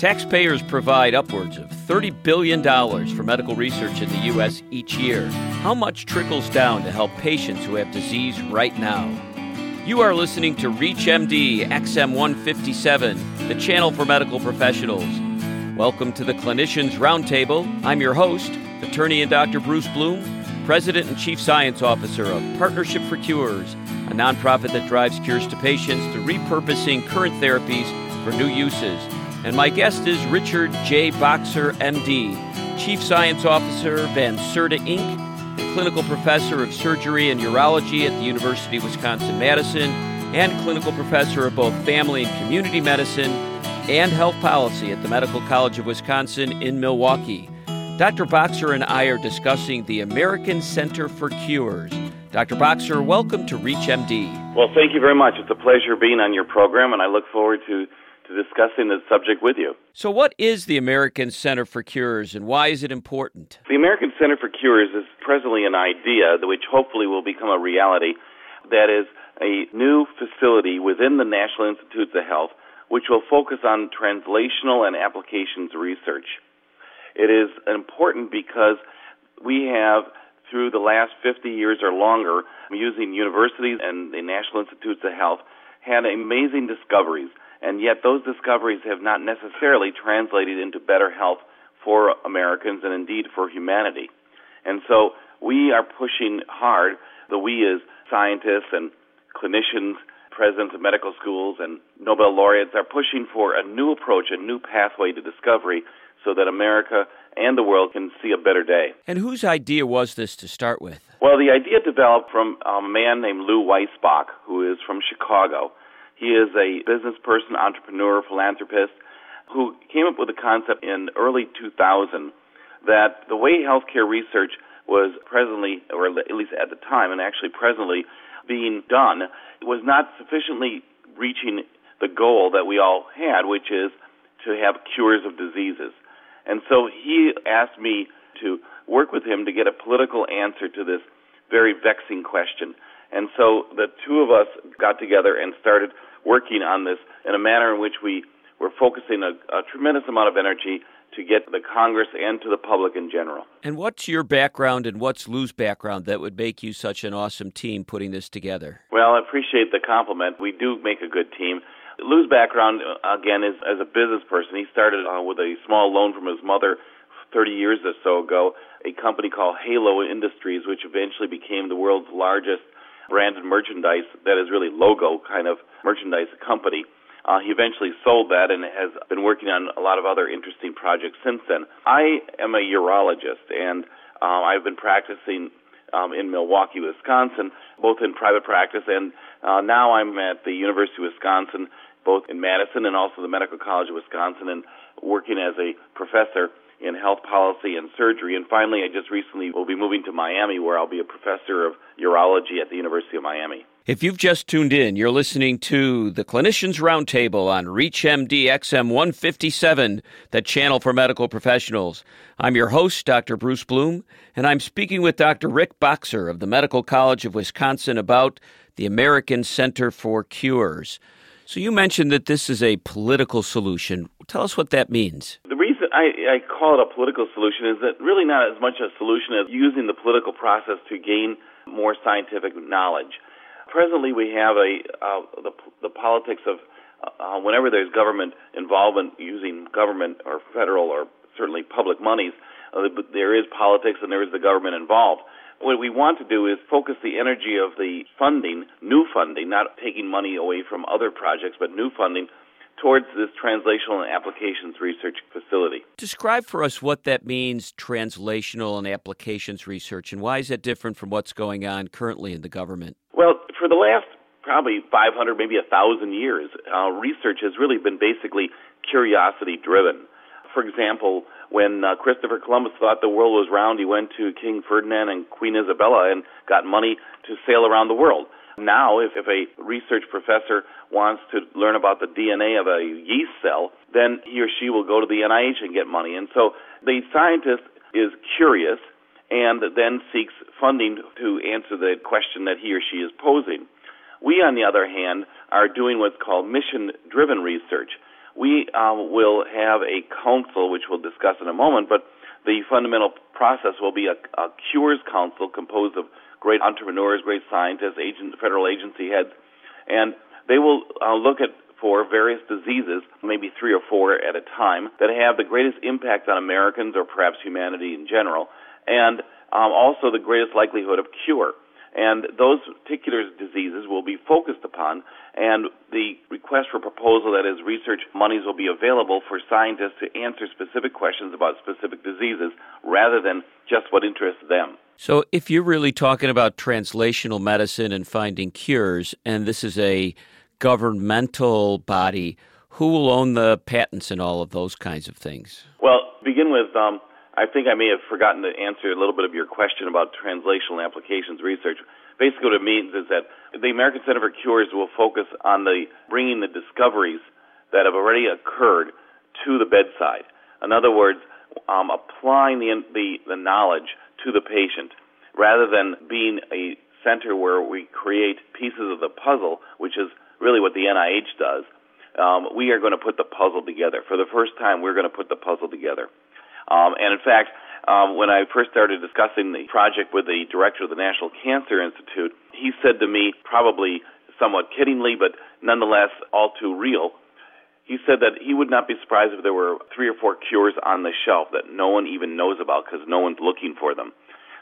Taxpayers provide upwards of $30 billion for medical research in the U.S. each year. How much trickles down to help patients who have disease right now? You are listening to ReachMD XM157, the channel for medical professionals. Welcome to the Clinicians Roundtable. I'm your host, attorney and Dr. Bruce Bloom, President and Chief Science Officer of Partnership for Cures, a nonprofit that drives cures to patients through repurposing current therapies for new uses. And my guest is Richard J. Boxer, MD, Chief Science Officer, Van Serta Inc., and Clinical Professor of Surgery and Urology at the University of Wisconsin Madison, and Clinical Professor of both Family and Community Medicine and Health Policy at the Medical College of Wisconsin in Milwaukee. Dr. Boxer and I are discussing the American Center for Cures. Dr. Boxer, welcome to ReachMD. Well, thank you very much. It's a pleasure being on your program, and I look forward to discussing the subject with you. So, what is the American Center for Cures and why is it important? The American Center for Cures is presently an idea which hopefully will become a reality that is a new facility within the National Institutes of Health which will focus on translational and applications research. It is important because we have through the last 50 years or longer using universities and the National Institutes of Health had amazing discoveries and yet those discoveries have not necessarily translated into better health for Americans and indeed for humanity. And so we are pushing hard, the we as scientists and clinicians, presidents of medical schools, and Nobel laureates are pushing for a new approach, a new pathway to discovery so that America and the world can see a better day. And whose idea was this to start with? Well, the idea developed from a man named Lou Weisbach, who is from Chicago. He is a business person, entrepreneur, philanthropist who came up with the concept in early 2000 that the way healthcare research was presently, or at least at the time, and actually presently being done, was not sufficiently reaching the goal that we all had, which is to have cures of diseases. And so he asked me to work with him to get a political answer to this very vexing question. And so the two of us got together and started working on this in a manner in which we were focusing a, a tremendous amount of energy to get to the Congress and to the public in general. And what's your background and what's Lou's background that would make you such an awesome team putting this together? Well, I appreciate the compliment. We do make a good team. Lou's background, uh, again, is as a business person. He started uh, with a small loan from his mother 30 years or so ago, a company called Halo Industries, which eventually became the world's largest branded merchandise that is really logo kind of merchandise company. Uh, he eventually sold that and has been working on a lot of other interesting projects since then. I am a urologist, and uh, I've been practicing um, in Milwaukee, Wisconsin, both in private practice and uh, now I'm at the University of Wisconsin, both in Madison and also the Medical College of Wisconsin, and working as a professor in health policy and surgery. And finally, I just recently will be moving to Miami, where I'll be a professor of urology at the University of Miami. If you've just tuned in, you're listening to the Clinicians Roundtable on ReachMD XM 157, the channel for medical professionals. I'm your host, Dr. Bruce Bloom, and I'm speaking with Dr. Rick Boxer of the Medical College of Wisconsin about the American Center for Cures. So you mentioned that this is a political solution. Tell us what that means. The I, I call it a political solution is that really not as much a solution as using the political process to gain more scientific knowledge. Presently, we have a uh, the, the politics of uh, whenever there's government involvement using government or federal or certainly public monies, uh, there is politics and there is the government involved. What we want to do is focus the energy of the funding, new funding, not taking money away from other projects, but new funding towards this translational and applications research facility. Describe for us what that means, translational and applications research, and why is that different from what's going on currently in the government? Well, for the last probably 500, maybe 1,000 years, uh, research has really been basically curiosity driven. For example, when uh, Christopher Columbus thought the world was round, he went to King Ferdinand and Queen Isabella and got money to sail around the world. Now, if, if a research professor wants to learn about the DNA of a yeast cell, then he or she will go to the NIH and get money. And so the scientist is curious and then seeks funding to answer the question that he or she is posing. We, on the other hand, are doing what's called mission driven research we um, will have a council, which we'll discuss in a moment, but the fundamental process will be a, a cures council composed of great entrepreneurs, great scientists, agent, federal agency heads, and they will uh, look at for various diseases, maybe three or four at a time, that have the greatest impact on Americans or perhaps humanity in general, and um, also the greatest likelihood of cure. And those particular diseases will be focused upon, and the request for proposal, that is, research monies will be available for scientists to answer specific questions about specific diseases rather than just what interests them. So, if you're really talking about translational medicine and finding cures, and this is a governmental body, who will own the patents and all of those kinds of things? Well, begin with, um, I think I may have forgotten to answer a little bit of your question about translational applications research. Basically, what it means is that the American Center for Cures will focus on the bringing the discoveries that have already occurred to the bedside. In other words, um, applying the, the the knowledge to the patient rather than being a center where we create pieces of the puzzle, which is really what the NIH does. Um, we are going to put the puzzle together. For the first time, we're going to put the puzzle together. Um, and in fact, um, when I first started discussing the project with the director of the National Cancer Institute, he said to me, probably somewhat kiddingly, but nonetheless all too real, he said that he would not be surprised if there were three or four cures on the shelf that no one even knows about because no one's looking for them.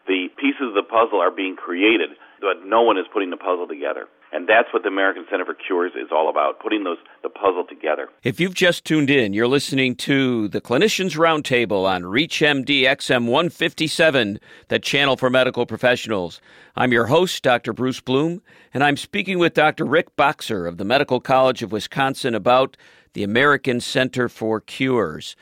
The pieces of the puzzle are being created, but no one is putting the puzzle together. And that's what the American Center for Cures is all about, putting those the puzzle together. If you've just tuned in, you're listening to the Clinicians Roundtable on ReachMD XM 157, the channel for medical professionals. I'm your host, Dr. Bruce Bloom, and I'm speaking with Dr. Rick Boxer of the Medical College of Wisconsin about the American Center for Cures.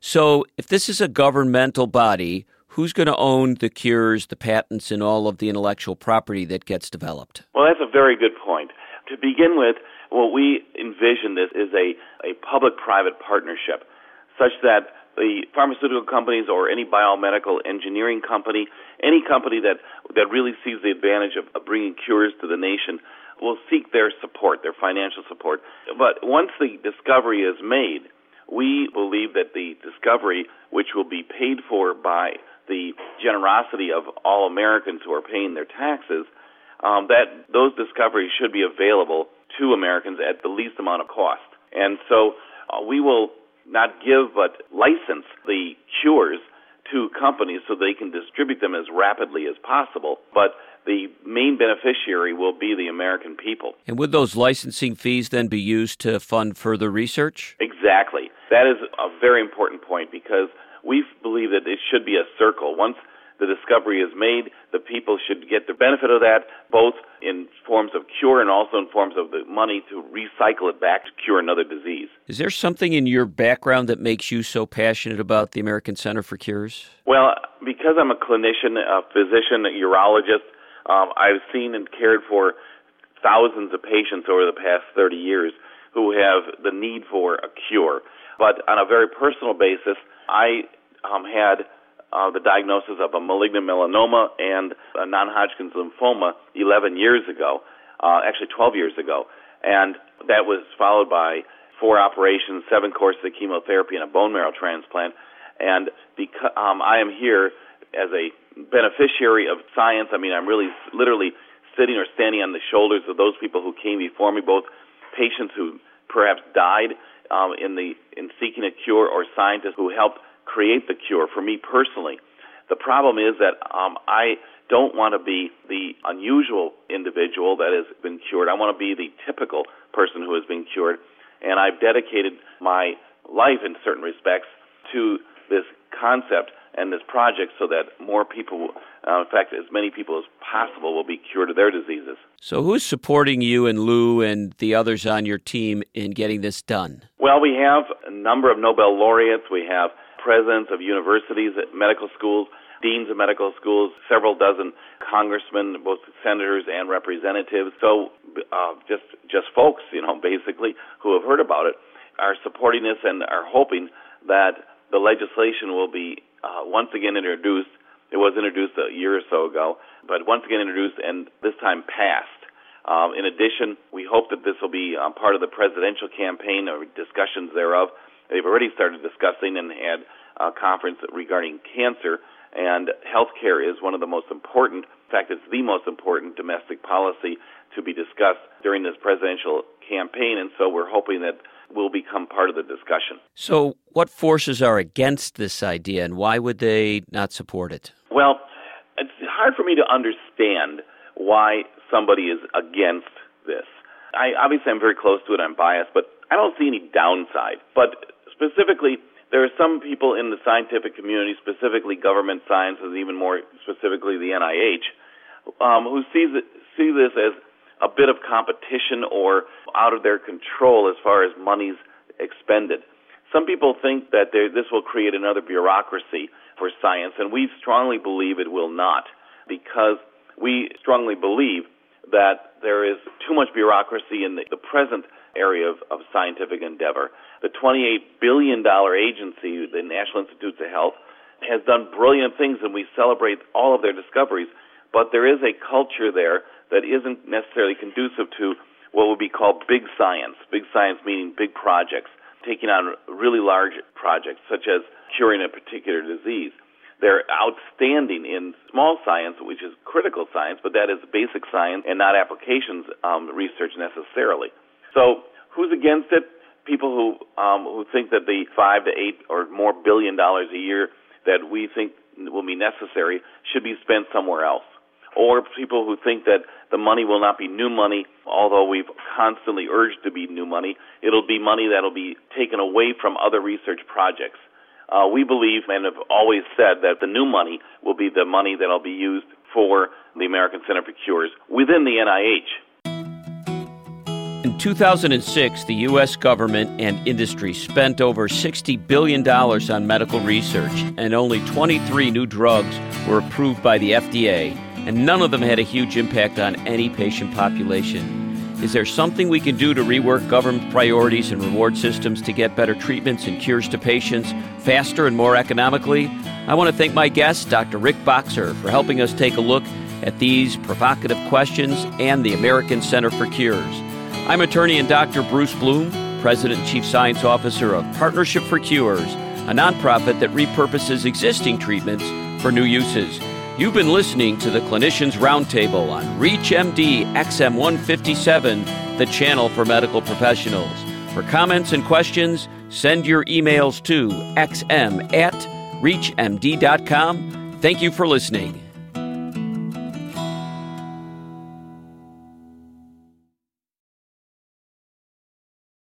So, if this is a governmental body, who's going to own the cures, the patents, and all of the intellectual property that gets developed? Well, that's a very good point. To begin with, what we envision this is a, a public private partnership such that the pharmaceutical companies or any biomedical engineering company, any company that, that really sees the advantage of, of bringing cures to the nation, will seek their support, their financial support. But once the discovery is made, we believe that the discovery, which will be paid for by the generosity of all Americans who are paying their taxes, um, that those discoveries should be available to Americans at the least amount of cost. And so uh, we will not give but license the cures to companies so they can distribute them as rapidly as possible. But the main beneficiary will be the American people. And would those licensing fees then be used to fund further research? Exactly. That is a very important point because we believe that it should be a circle. Once the discovery is made, the people should get the benefit of that, both in forms of cure and also in forms of the money to recycle it back to cure another disease. Is there something in your background that makes you so passionate about the American Center for Cures? Well, because I'm a clinician, a physician, a urologist, um, I've seen and cared for thousands of patients over the past 30 years who have the need for a cure. But on a very personal basis, I um, had uh, the diagnosis of a malignant melanoma and a non-Hodgkin's lymphoma 11 years ago, uh, actually 12 years ago, and that was followed by four operations, seven courses of chemotherapy, and a bone marrow transplant. And because um, I am here as a beneficiary of science, I mean, I'm really literally sitting or standing on the shoulders of those people who came before me, both patients who perhaps died um, in the in seeking a cure or scientists who helped create the cure. For me personally, the problem is that um, I don't want to be the unusual individual that has been cured. I want to be the typical person who has been cured, and I've dedicated my life in certain respects to this concept and this project so that more people, uh, in fact, as many people as possible, will be cured of their diseases. So, who's supporting you and Lou and the others on your team in getting this done? Well, we have a number of Nobel laureates. We have presidents of universities, medical schools, deans of medical schools, several dozen congressmen, both senators and representatives. So, uh, just just folks, you know, basically who have heard about it, are supporting this and are hoping that the legislation will be uh, once again introduced. It was introduced a year or so ago, but once again introduced and this time passed Um, in addition, we hope that this will be um, part of the presidential campaign or discussions thereof. They've already started discussing and had a conference regarding cancer, and healthcare is one of the most important, in fact, it's the most important domestic policy to be discussed during this presidential campaign, and so we're hoping that will become part of the discussion. So, what forces are against this idea, and why would they not support it? Well, it's hard for me to understand why somebody is against this. I obviously I'm very close to it. I'm biased, but I don't see any downside. But specifically, there are some people in the scientific community, specifically government sciences, even more specifically the NIH, um, who sees it, see this as a bit of competition or out of their control as far as monies expended. Some people think that this will create another bureaucracy for science, and we strongly believe it will not because we strongly believe that there is too much bureaucracy in the, the present area of, of scientific endeavor. The $28 billion agency, the National Institutes of Health, has done brilliant things, and we celebrate all of their discoveries. But there is a culture there that isn't necessarily conducive to what would be called big science. Big science meaning big projects, taking on really large projects, such as curing a particular disease. They're outstanding in small science, which is critical science, but that is basic science and not applications um, research necessarily. So, who's against it? People who um, who think that the five to eight or more billion dollars a year that we think will be necessary should be spent somewhere else or people who think that the money will not be new money, although we've constantly urged to be new money. It'll be money that'll be taken away from other research projects. Uh, we believe and have always said that the new money will be the money that'll be used for the American Center for Cures within the NIH. In 2006, the U.S. government and industry spent over $60 billion on medical research, and only 23 new drugs were approved by the FDA and none of them had a huge impact on any patient population. Is there something we can do to rework government priorities and reward systems to get better treatments and cures to patients faster and more economically? I want to thank my guest, Dr. Rick Boxer, for helping us take a look at these provocative questions and the American Center for Cures. I'm attorney and Dr. Bruce Bloom, President and Chief Science Officer of Partnership for Cures, a nonprofit that repurposes existing treatments for new uses. You've been listening to the Clinicians Roundtable on ReachMD XM157, the channel for medical professionals. For comments and questions, send your emails to xm at reachmd.com. Thank you for listening.